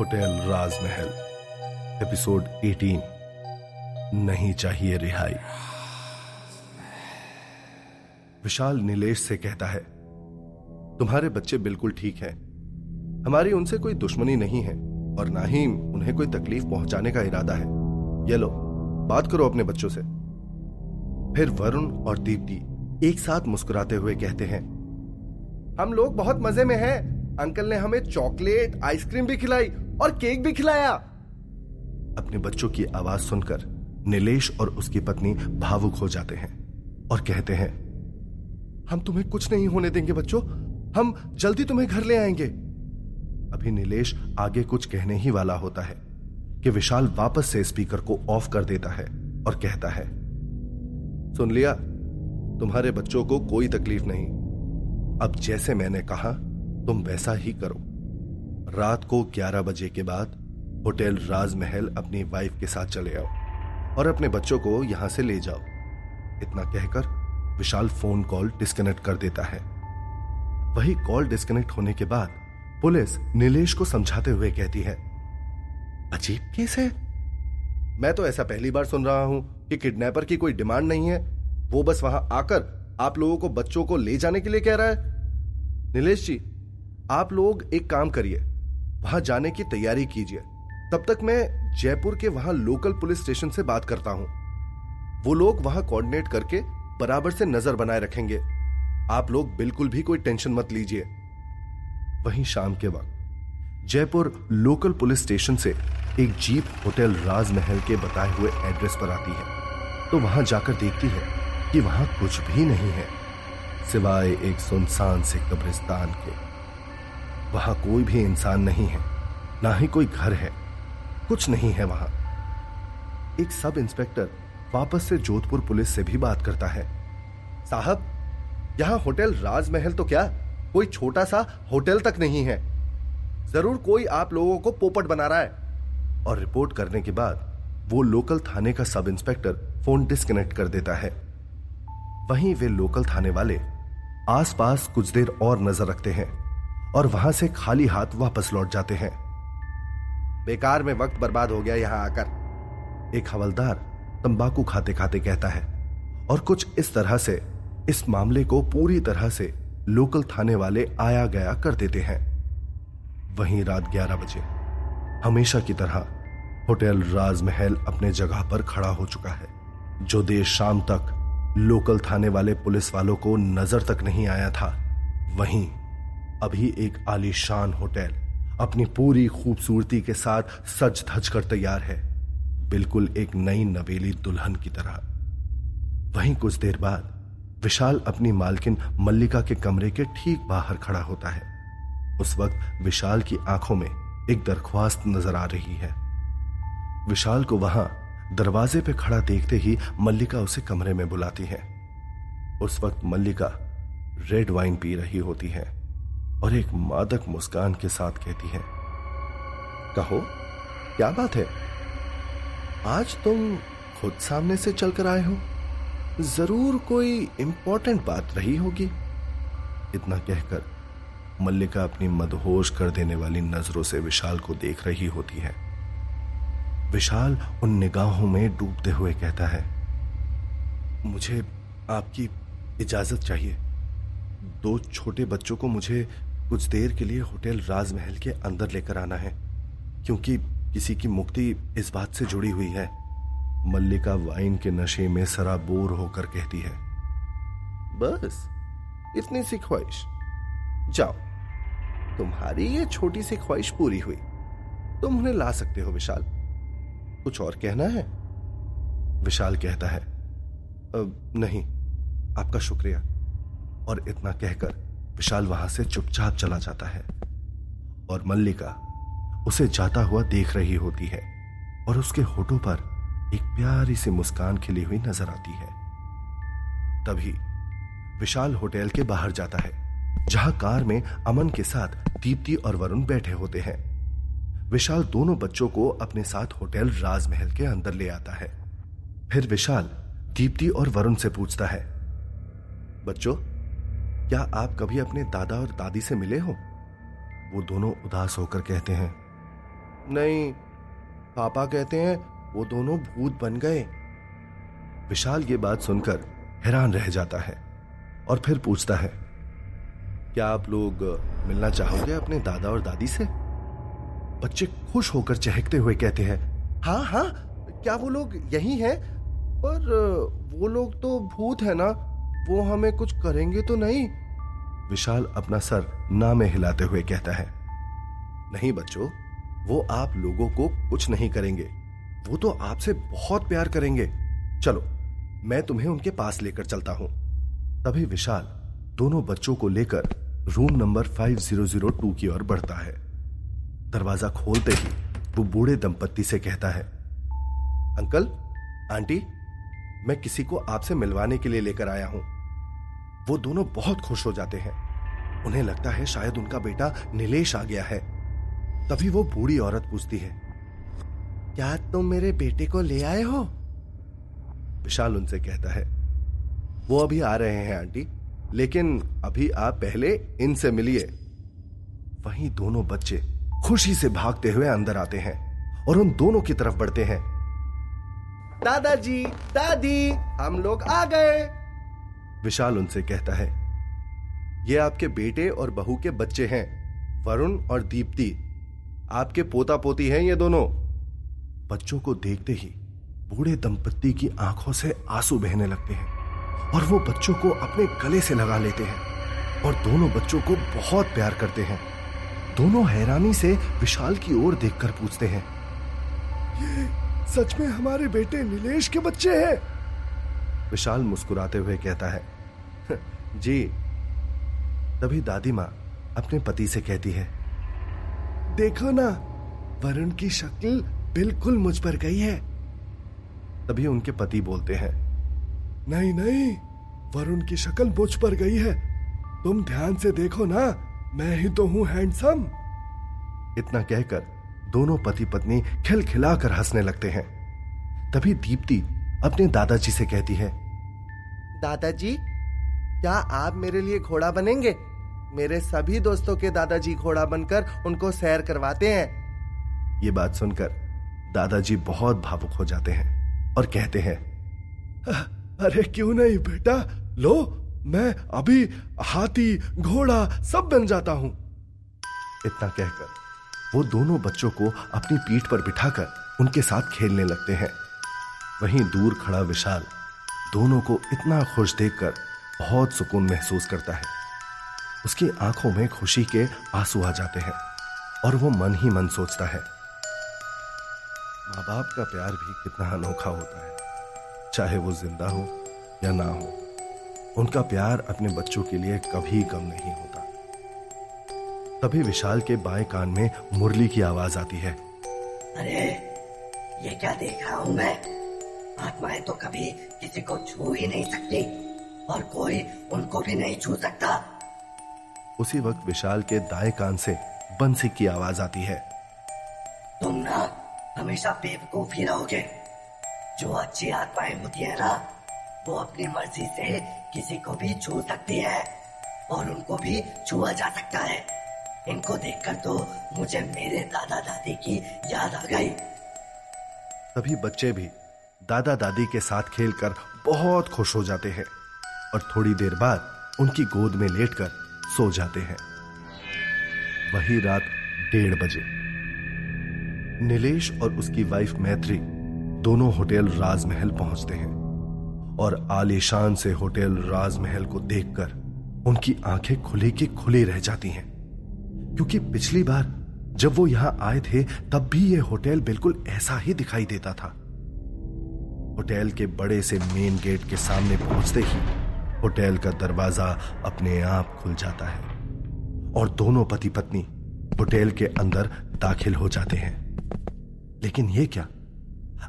Hotel राजमहल, episode 18 नहीं चाहिए रिहाई। विशाल नीलेश से कहता है, तुम्हारे बच्चे बिल्कुल ठीक हैं। हमारी उनसे कोई दुश्मनी नहीं है और ना ही उन्हें कोई तकलीफ़ पहुँचाने का इरादा है। ये लो, बात करो अपने बच्चों से। फिर वरुण और दीप्ति एक साथ मुस्कुराते हुए कहते हैं हम लोग बहुत मज़े में हैं। अंकल ने हमें चॉकलेट, आइसक्रीम भी खिलाई और केक भी खिलाया। अपने बच्चों की आवाज़ सुनकर नीलेश और उसकी पत्नी भावुक हो जाते हैं और कहते हैं, हम तुम्हें कुछ नहीं होने देंगे बच्चों। हम जल्दी तुम्हें घर ले आएँगे। अभी नीलेश आगे कुछ कहने ही वाला होता है कि विशाल वापस से स्पीकर को ऑफ़ कर देता है और कहता है, सुन लिया, तुम्हारे बच्चों को कोई तकलीफ़ नहीं। अब जैसे मैंने कहा, तुम वैसा ही करो। रात को 11 बजे के बाद होटल राजमहल अपनी वाइफ के साथ चले आओ और अपने बच्चों को यहाँ से ले जाओ। इतना कहकर विशाल फ़ोन कॉल डिस्कनेक्ट कर देता है। वही कॉल डिस्कनेक्ट होने के बाद पुलिस नीलेश को समझाते हुए कहती है, अजीब केस है। मैं तो ऐसा पहली बार सुन रहा हूँ कि किडनैपर की कोई डिमांड नहीं है। वो बस वहाँ आकर आप लोगों को बच्चों को ले जाने के लिए कह रहा है। नीलेश जी, आप लोग एक काम करिए। वहाँ जाने की तैयारी कीजिए। तब तक मैं जयपुर के वहाँ लोकल पुलिस स्टेशन से बात करता हूँ। वो लोग वहाँ कोऑर्डिनेट करके बराबर से नज़र बनाए रखेंगे। आप लोग बिल्कुल भी कोई टेंशन मत लीजिए। वहीं शाम के वक्त, जयपुर लोकल पुलिस स्टेशन से एक जीप होटल राजमहल के बताए हुए एड्रेस पर आती है। तो वहाँ जाकर देखती है कि वहाँ कुछ भी नहीं है। सिवाय एक सुनसान से कब्रिस्तान के। वहाँ कोई भी इंसान नहीं है, ना ही कोई घर है, कुछ नहीं है वहाँ। एक सब इंस्पेक्टर वापस से जोधपुर पुलिस से भी बात करता है। साहब, यहाँ होटल राजमहल तो क्या? कोई छोटा सा होटल तक नहीं है। ज़रूर कोई आप लोगों को पोपट बना रहा है। और रिपोर्ट करने के बाद वो लोकल थाने का सब इंस्पेक्टर फ़ोन डिस्कनेक्ट कर देता है। वहीं वे लोकल थाने वाले आसपास कुछ देर और नज़र रखते हैं और वहाँ से खाली हाथ वापस लौट जाते हैं। बेकार में वक्त बर्बाद हो गया यहाँ आकर। एक हवलदार तंबाकू खाते खाते कहता है और कुछ इस तरह से, इस मामले को पूरी तरह से लोकल थाने वाले आया गया कर देते हैं। वहीं रात 11 बजे, हमेशा की तरह होटल राजमहल अपने जगह पर खड़ा हो चुका है, जो देर शाम तक लोकल थाने वाले पुलिस वालों को नज़र तक नहीं आया था। वहीं अभी एक आलीशान होटल अपनी पूरी खूबसूरती के साथ सज धज कर तैयार है। बिल्कुल एक नई नवेली दुल्हन की तरह। वहीं कुछ देर बाद विशाल अपनी मालकिन मल्लिका के कमरे के ठीक बाहर खड़ा होता है। उस वक्त विशाल की आँखों में एक दरख्वास्त नज़र आ रही है। विशाल को वहाँ दरवाजे पे खड़ा देखते ही मल्लिका उसे कमरे में बुलाती है। उस वक्त मल्लिका रेड वाइन पी रही होती है और एक मादक मुस्कान के साथ कहती है, कहो, क्या बात है? आज तुम खुद सामने से चलकर आए हो। ज़रूर कोई इंपॉर्टेंट बात रही होगी। इतना कहकर मल्लिका अपनी मदहोश कर देने वाली नज़रों से विशाल को देख रही होती है। विशाल उन निगाहों में डूबते हुए कहता है, मुझे आपकी इजाज़त चाहिए। दो छोटे बच्चों को मुझे कुछ देर के लिए होटल राजमहल के अंदर लेकर आना है, क्योंकि किसी की मुक्ति इस बात से जुड़ी हुई है। मल्लिका वाइन के नशे में सराबोर होकर कहती है, बस, इतनी सी ख्वाहिश। जाओ, तुम्हारी ये छोटी सी ख्वाहिश पूरी हुई। तुम उन्हें ला सकते हो, विशाल। कुछ और कहना है? विशाल कहता है नहीं, आपका शुक्रिया। और इतना कहकर विशाल वहाँ से चुपचाप चला जाता है। और मल्लिका उसे जाता हुआ देख रही होती है और उसके होठों पर एक प्यारी सी मुस्कान खिली हुई नज़र आती है। तभी विशाल होटल के बाहर जाता है, जहाँ कार में अमन के साथ दीप्ति और वरुण बैठे होते हैं। विशाल दोनों बच्चों को अपने साथ होटल राजमहल के अंदर ले आता है। फिर विशाल दीप्ति और वरुण से पूछता है, बच्चों, क्या आप कभी अपने दादा और दादी से मिले हो? वो दोनों उदास होकर कहते हैं, नहीं, पापा कहते हैं वो दोनों भूत बन गए। विशाल ये बात सुनकर हैरान रह जाता है और फिर पूछता है, क्या आप लोग मिलना चाहोगे अपने दादा और दादी से? बच्चे खुश होकर चहकते हुए कहते हैं हाँ हाँ क्या वो लोग यही हैं? पर वो लोग तो भूत है ना, वो हमें कुछ करेंगे तो नहीं? विशाल अपना सर ना में हिलाते हुए कहता है, नहीं बच्चों, वो आप लोगों को कुछ नहीं करेंगे, वो तो आपसे बहुत प्यार करेंगे। चलो, मैं तुम्हें उनके पास लेकर चलता हूँ। तभी विशाल दोनों बच्चों को लेकर रूम नंबर 5002 की ओर बढ़ता है। दरवाज़ा खोलते ही वो बूढ़े दंपत्ति से कहता है, अंकल, आंटी, मैं किसी को आपसे मिलवाने के लिए लेकर आया हूँ। वो दोनों बहुत खुश हो जाते हैं। उन्हें लगता है शायद उनका बेटा नीलेश आ गया है। तभी वो बूढ़ी औरत पूछती है, क्या तुम मेरे बेटे को ले आए हो? विशाल उनसे कहता है, वो अभी आ रहे हैं, आंटी, लेकिन अभी आप पहले इनसे मिलिए। वहीं दोनों बच्चे खुशी से भागते हुए अंदर आते हैं और उन दोनों की तरफ़ बढ़ते हैं। दादाजी, दादी, हम लोग आ गए। विशाल उनसे कहता है, ये आपके बेटे और बहू के बच्चे हैं, वरुण और दीप्ति। आपके पोता पोती हैं ये दोनों? बच्चों को देखते ही बूढ़े दंपत्ति की आँखों से आँसू बहने लगते हैं और वो बच्चों को अपने गले से लगा लेते हैं और दोनों बच्चों को बहुत प्यार करते हैं। दोनों हैरानी से विशाल की ओर देखकर पूछते हैं। ये सच में हमारे बेटे नीलेश के बच्चे हैं? विशाल मुस्कुराते हुए कहता है जी। तभी दादी माँ अपने पति से कहती है देखो ना वरुण की शक्ल बिल्कुल मुझ पर गई है। तभी उनके पति बोलते हैं नहीं नहीं वरुण की शक्ल मुझ पर गई है। तुम ध्यान से देखो ना मैं ही तो हूँ हैंडसम। इतना कहकर दोनों पति पत्नी खिलखिलाकर हंसने लगते हैं। तभी दीप्ति अपने दादाजी से कहती है दादाजी क्या आप मेरे लिए घोड़ा बनेंगे? मेरे सभी दोस्तों के दादाजी घोड़ा बनकर उनको सैर करवाते हैं। ये बात सुनकर दादाजी बहुत भावुक हो जाते हैं और कहते हैं अरे क्यों नहीं बेटा? लो मैं अभी हाथी, घोड़ा सब बन जाता हूँ। इतना कहकर, वो दोनों बच्चों को अपनी पीठ पर बिठाकर उनके साथ खेलने लगते हैं। वहीं दूर खड़ा विशाल दोनों को इतना खुश देखकर बहुत सुकून महसूस करता है। उसकी आँखों में खुशी के आँसू आ जाते हैं और वो मन ही मन सोचता है, माँ बाप का प्यार भी कितना अनोखा होता है, चाहे वो ज़िंदा हो या ना हो। उनका प्यार अपने बच्चों के लिए कभी कम नहीं होता। तभी विशाल के बाएँ कान में मुरली की आवाज़ आती है। अरे ये क्या देख रहा हूँ मैं? आत्माएँ तो कभी किसी को छू ही नहीं सकती और कोई उनको भी नहीं छू सकता। उसी वक्त विशाल के दाएँ कान से बंसी की आवाज़ आती है। तुम ना हमेशा बेवकूफ़ ही रहोगे। जो अच्छी आत्माएँ होती है ना वो अपनी मर्ज़ी से किसी को भी छू सकती है और उनको भी छुआ जा सकता है। इनको देखकर तो मुझे मेरे दादा दादी की याद आ गई। तभी बच्चे भी दादा दादी के साथ खेलकर बहुत खुश हो जाते हैं और थोड़ी देर बाद उनकी गोद में लेटकर सो जाते हैं। वही रात डेढ़ बजे। नीलेश और उसकी वाइफ मैत्री दोनों होटल राजमहल पहुँचते हैं। और आलीशान से होटल राजमहल को देखकर उनकी आँखें खुले की खुली रह जाती हैं। क्योंकि पिछली बार जब वो यहाँ आए थे, तब भी यह होटल बिल्कुल ऐसा ही दिखाई देता था। होटल के बड़े से मेन गेट के सामने पहुँचते ही होटल का दरवाज़ा अपने आप खुल जाता है और दोनों पति पत्नी होटल के अंदर दाखिल हो जाते हैं। लेकिन ये क्या?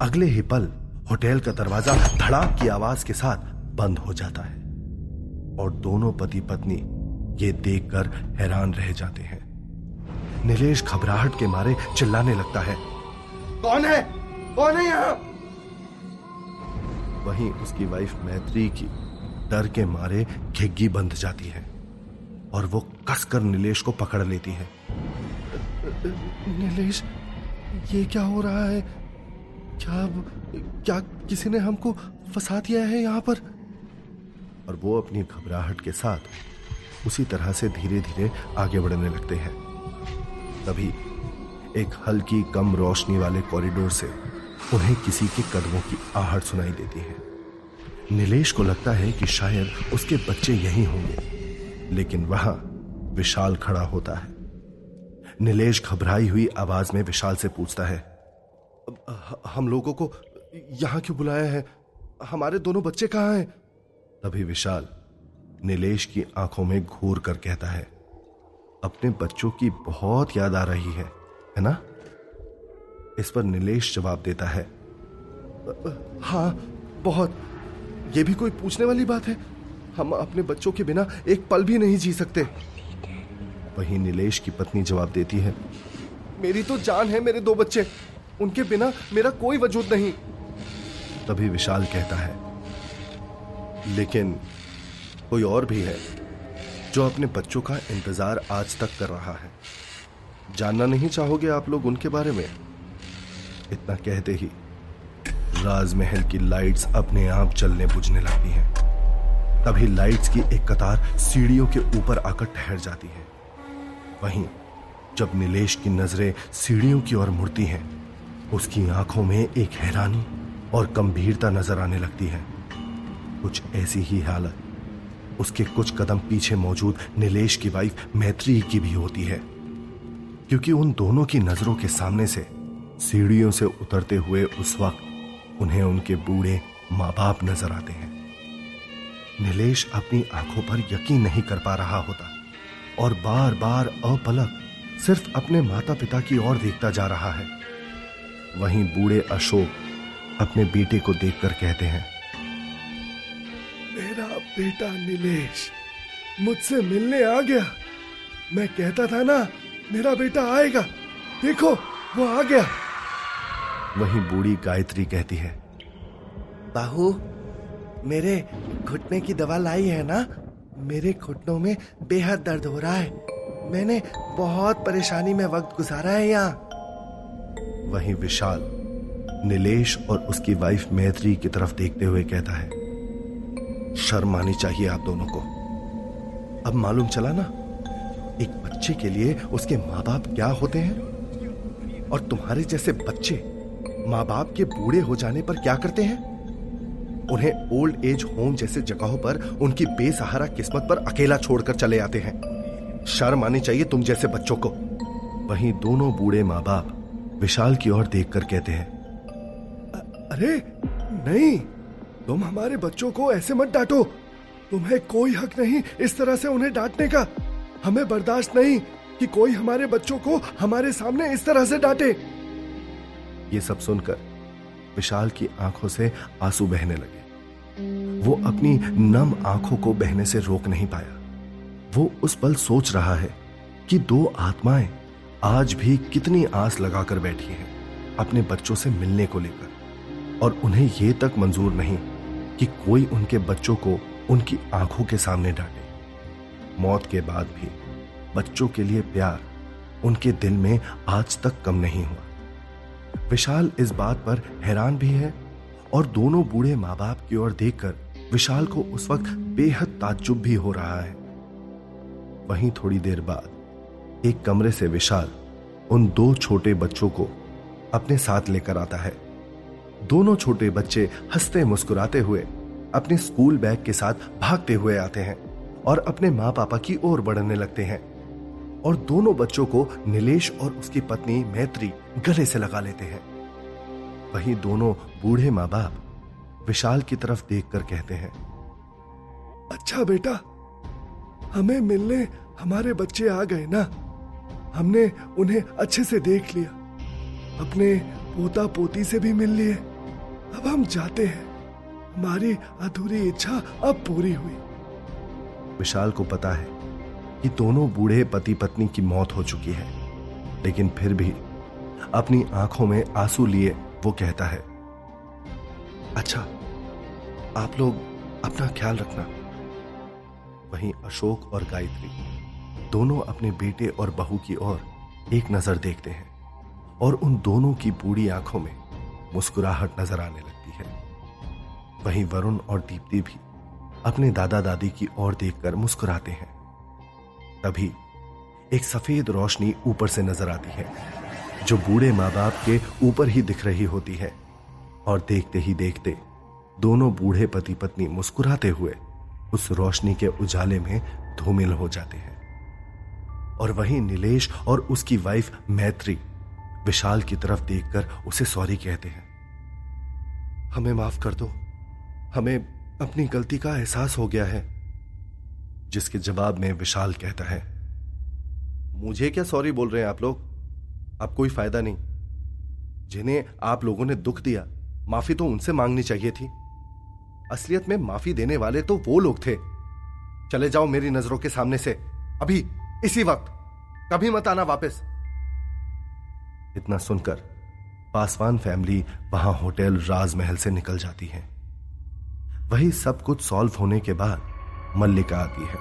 अगले ही पल होटल का दरवाज़ा धड़ाक की आवाज़ के साथ बंद हो जाता है और दोनों पति पत्नी ये देखकर हैरान रह जाते हैं। नीलेश घबराहट के मारे चिल्लाने लगता है। कौन है? कौन है यहाँ? वहीं उसकी वाइफ मैत्री की डर के मारे घिग्गी बंध जाती है और वो कसकर नीलेश को पकड़ लेती है। नीलेश ये क्या हो रहा है? क्या क्या किसी ने हमको फंसा दिया है यहाँ पर? और वो अपनी घबराहट के साथ उसी तरह से धीरे धीरे आगे बढ़ने लगते हैं। तभी एक हल्की, कम रोशनी वाले कॉरिडोर से उन्हें किसी के कदमों की आहट सुनाई देती है। नीलेश को लगता है कि शायद उसके बच्चे यहीं होंगे, लेकिन वहाँ विशाल खड़ा होता है। नीलेश घबराई हुई आवाज़ में विशाल से पूछता है हम लोगों को यहाँ क्यों बुलाया है? हमारे दोनों बच्चे कहाँ हैं? तभी विशाल नीलेश की आँखों में घूर कर कहता है, अपने बच्चों की बहुत याद आ रही है है ना? इस पर नीलेश जवाब देता है हाँ बहुत। यह भी कोई पूछने वाली बात है? हम अपने बच्चों के बिना एक पल भी नहीं जी सकते। वहीं नीलेश की पत्नी जवाब देती है, मेरी तो जान है मेरे दो बच्चे। उनके बिना मेरा कोई वजूद नहीं। तभी विशाल कहता है, लेकिन कोई और भी है जो अपने बच्चों का इंतज़ार आज तक कर रहा है। जानना नहीं चाहोगे आप लोग उनके बारे में? इतना कहते ही राजमहल की लाइट्स अपने आप चलने बुझने लगती हैं। तभी लाइट्स की एक कतार सीढ़ियों के ऊपर आकर ठहर जाती है। वहीं जब नीलेश की नज़रें सीढ़ियों की ओर मुड़ती हैं उसकी आँखों में एक हैरानी और गंभीरता नज़र आने लगती है। कुछ ऐसी ही हालत। उसके कुछ कदम पीछे मौजूद नीलेश की वाइफ मैत्री की भी होती है। क्योंकि उन दोनों की नज़रों के सामने से, सीढ़ियों से उतरते हुए उस वक्त उन्हें उनके बूढ़े माँ बाप नज़र आते हैं। नीलेश अपनी आँखों पर यकीन नहीं कर पा रहा होता और बार बार अपलक सिर्फ़ अपने माता पिता की ओर देखता जा रहा है। वहीं बूढ़े अशोक अपने बेटे को देखकर कहते हैं मेरा बेटा नीलेश मुझसे मिलने आ गया। मैं कहता था ना मेरा बेटा आएगा। देखो वो आ गया। वहीं बूढ़ी गायत्री कहती है बाहू मेरे घुटने की दवा लाई है ना? मेरे घुटनों में बेहद दर्द हो रहा है। मैंने बहुत परेशानी में वक्त गुजारा है यहाँ। वहीं विशाल, नीलेश और उसकी वाइफ मैत्री की तरफ़ देखते हुए कहता है शर्म आनी चाहिए आप दोनों को। अब मालूम चला ना, एक बच्चे के लिए उसके माँ बाप क्या होते हैं? और तुम्हारे जैसे बच्चे माँ बाप के बूढ़े हो जाने पर क्या करते हैं? उन्हें ओल्ड एज होम जैसे जगहों पर उनकी बेसहारा किस्मत पर अकेला छोड़कर चले आते हैं। शर्म आनी चाहिए तुम जैसे बच्चों को। वहीं दोनों बूढ़े माँ बाप विशाल की ओर देखकर कहते हैं अरे नहीं तुम हमारे बच्चों को ऐसे मत डांटो। तुम्हें कोई हक नहीं इस तरह से उन्हें डांटने का। हमें बर्दाश्त नहीं कि कोई हमारे बच्चों को हमारे सामने इस तरह से डांटे। ये सब सुनकर विशाल की आँखों से आँसू बहने लगे। वो अपनी नम आँखों को बहने से रोक नहीं पाया। वो उस पल सोच रहा है कि दो आत्माएँ आज भी कितनी आस लगाकर बैठी हैं अपने बच्चों से मिलने को लेकर। और उन्हें यह तक मंजूर नहीं कि कोई उनके बच्चों को उनकी आँखों के सामने डांटे। मौत के बाद भी बच्चों के लिए प्यार उनके दिल में आज तक कम नहीं हुआ। विशाल इस बात पर हैरान भी है और दोनों बूढ़े माँ बाप की ओर देखकर विशाल को उस वक्त बेहद ताज्जुब भी हो रहा है। वहीं थोड़ी देर बाद एक कमरे से विशाल उन दो छोटे बच्चों को अपने साथ लेकर आता है। दोनों छोटे बच्चे हँसते मुस्कुराते हुए अपने स्कूल बैग के साथ भागते हुए आते हैं और अपने माँ पापा की ओर बढ़ने लगते हैं और दोनों बच्चों को नीलेश और उसकी पत्नी मैत्री गले से लगा लेते हैं। वहीं दोनों बूढ़े माँ बाप विशाल की तरफ़ देखकर कहते हैं अच्छा बेटा, हमें मिलने हमारे बच्चे आ गए ना? हमने उन्हें अच्छे से देख लिया। अपने पोता पोती से भी मिल लिए। अब हम जाते हैं। हमारी अधूरी इच्छा अब पूरी हुई। विशाल को पता है कि दोनों बूढ़े पति पत्नी की मौत हो चुकी है। लेकिन फिर भी अपनी आँखों में आँसू लिए वो कहता है अच्छा आप लोग अपना ख्याल रखना। वहीं अशोक और गायत्री दोनों अपने बेटे और बहू की ओर एक नज़र देखते हैं और उन दोनों की बूढ़ी आँखों में मुस्कुराहट नज़र आने लगती है। वहीं वरुण और दीप्ति भी अपने दादा दादी की ओर देखकर मुस्कुराते हैं। तभी एक सफ़ेद रोशनी ऊपर से नज़र आती है, जो बूढ़े माँ बाप के ऊपर ही दिख रही होती है और देखते ही देखते दोनों बूढ़े पति पत्नी मुस्कुराते हुए उस रोशनी के उजाले में धूमिल हो जाते हैं। और वहीं नीलेश और उसकी वाइफ मैत्री, विशाल की तरफ़ देखकर उसे सॉरी कहते हैं। हमें माफ़ कर दो। हमें अपनी गलती का एहसास हो गया है, जिसके जवाब में विशाल कहता है, मुझे क्या सॉरी बोल रहे हैं आप लोग? अब कोई फ़ायदा नहीं। जिन्हें आप लोगों ने दुख दिया, माफ़ी तो उनसे मांगनी चाहिए थी। असलियत में माफ़ी देने वाले तो वो लोग थे। चले जाओ मेरी नज़रों के सामने से। अभी इसी वक्त कभी मत आना वापस। इतना सुनकर पासवान फैमिली वहाँ होटल राजमहल से निकल जाती है। वही सब कुछ सॉल्व होने के बाद मल्लिका आती है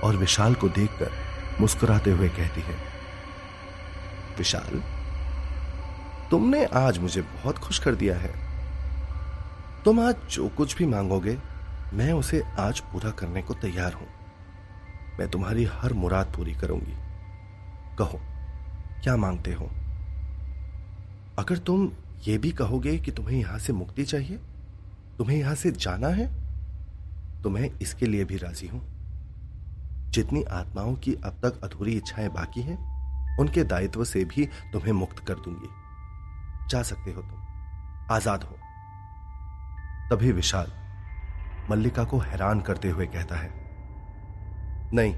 और विशाल को देखकर मुस्कुराते हुए कहती है, विशाल, तुमने आज मुझे बहुत खुश कर दिया है। तुम आज जो कुछ भी मांगोगे, मैं उसे आज पूरा करने को तैयार हूँ। मैं तुम्हारी हर मुराद पूरी करूँगी। कहो, क्या मांगते हो? अगर तुम ये भी कहोगे कि तुम्हें यहाँ से मुक्ति चाहिए, तुम्हें यहाँ से जाना है तो मैं इसके लिए भी राज़ी हूँ। जितनी आत्माओं की अब तक अधूरी इच्छाएँ बाकी हैं, उनके दायित्व से भी तुम्हें मुक्त कर दूँगी। जा सकते हो तुम। आज़ाद हो। तभी विशाल मल्लिका को हैरान करते हुए कहता है नहीं,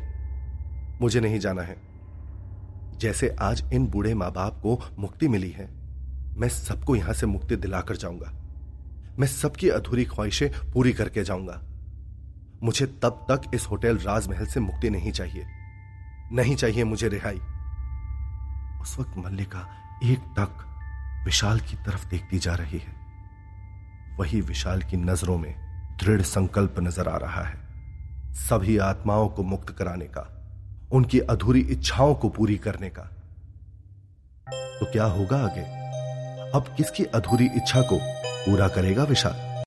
मुझे नहीं जाना है। जैसे आज इन बूढ़े माँ बाप को मुक्ति मिली है, मैं सबको यहाँ से मुक्ति दिलाकर जाऊँगा। मैं सबकी अधूरी ख्वाहिशें पूरी करके जाऊँगा। मुझे तब तक इस होटल राजमहल से मुक्ति नहीं चाहिए। नहीं चाहिए मुझे रिहाई। उस वक्त मल्लिका एक टक विशाल की तरफ़ देखती जा रही है। वही विशाल की नज़रों में दृढ़ संकल्प नज़र आ रहा है। सभी आत्माओं को मुक्त कराने का, उनकी अधूरी इच्छाओं को पूरी करने का। तो क्या होगा आगे? अब किसकी अधूरी इच्छा को पूरा करेगा विशाल?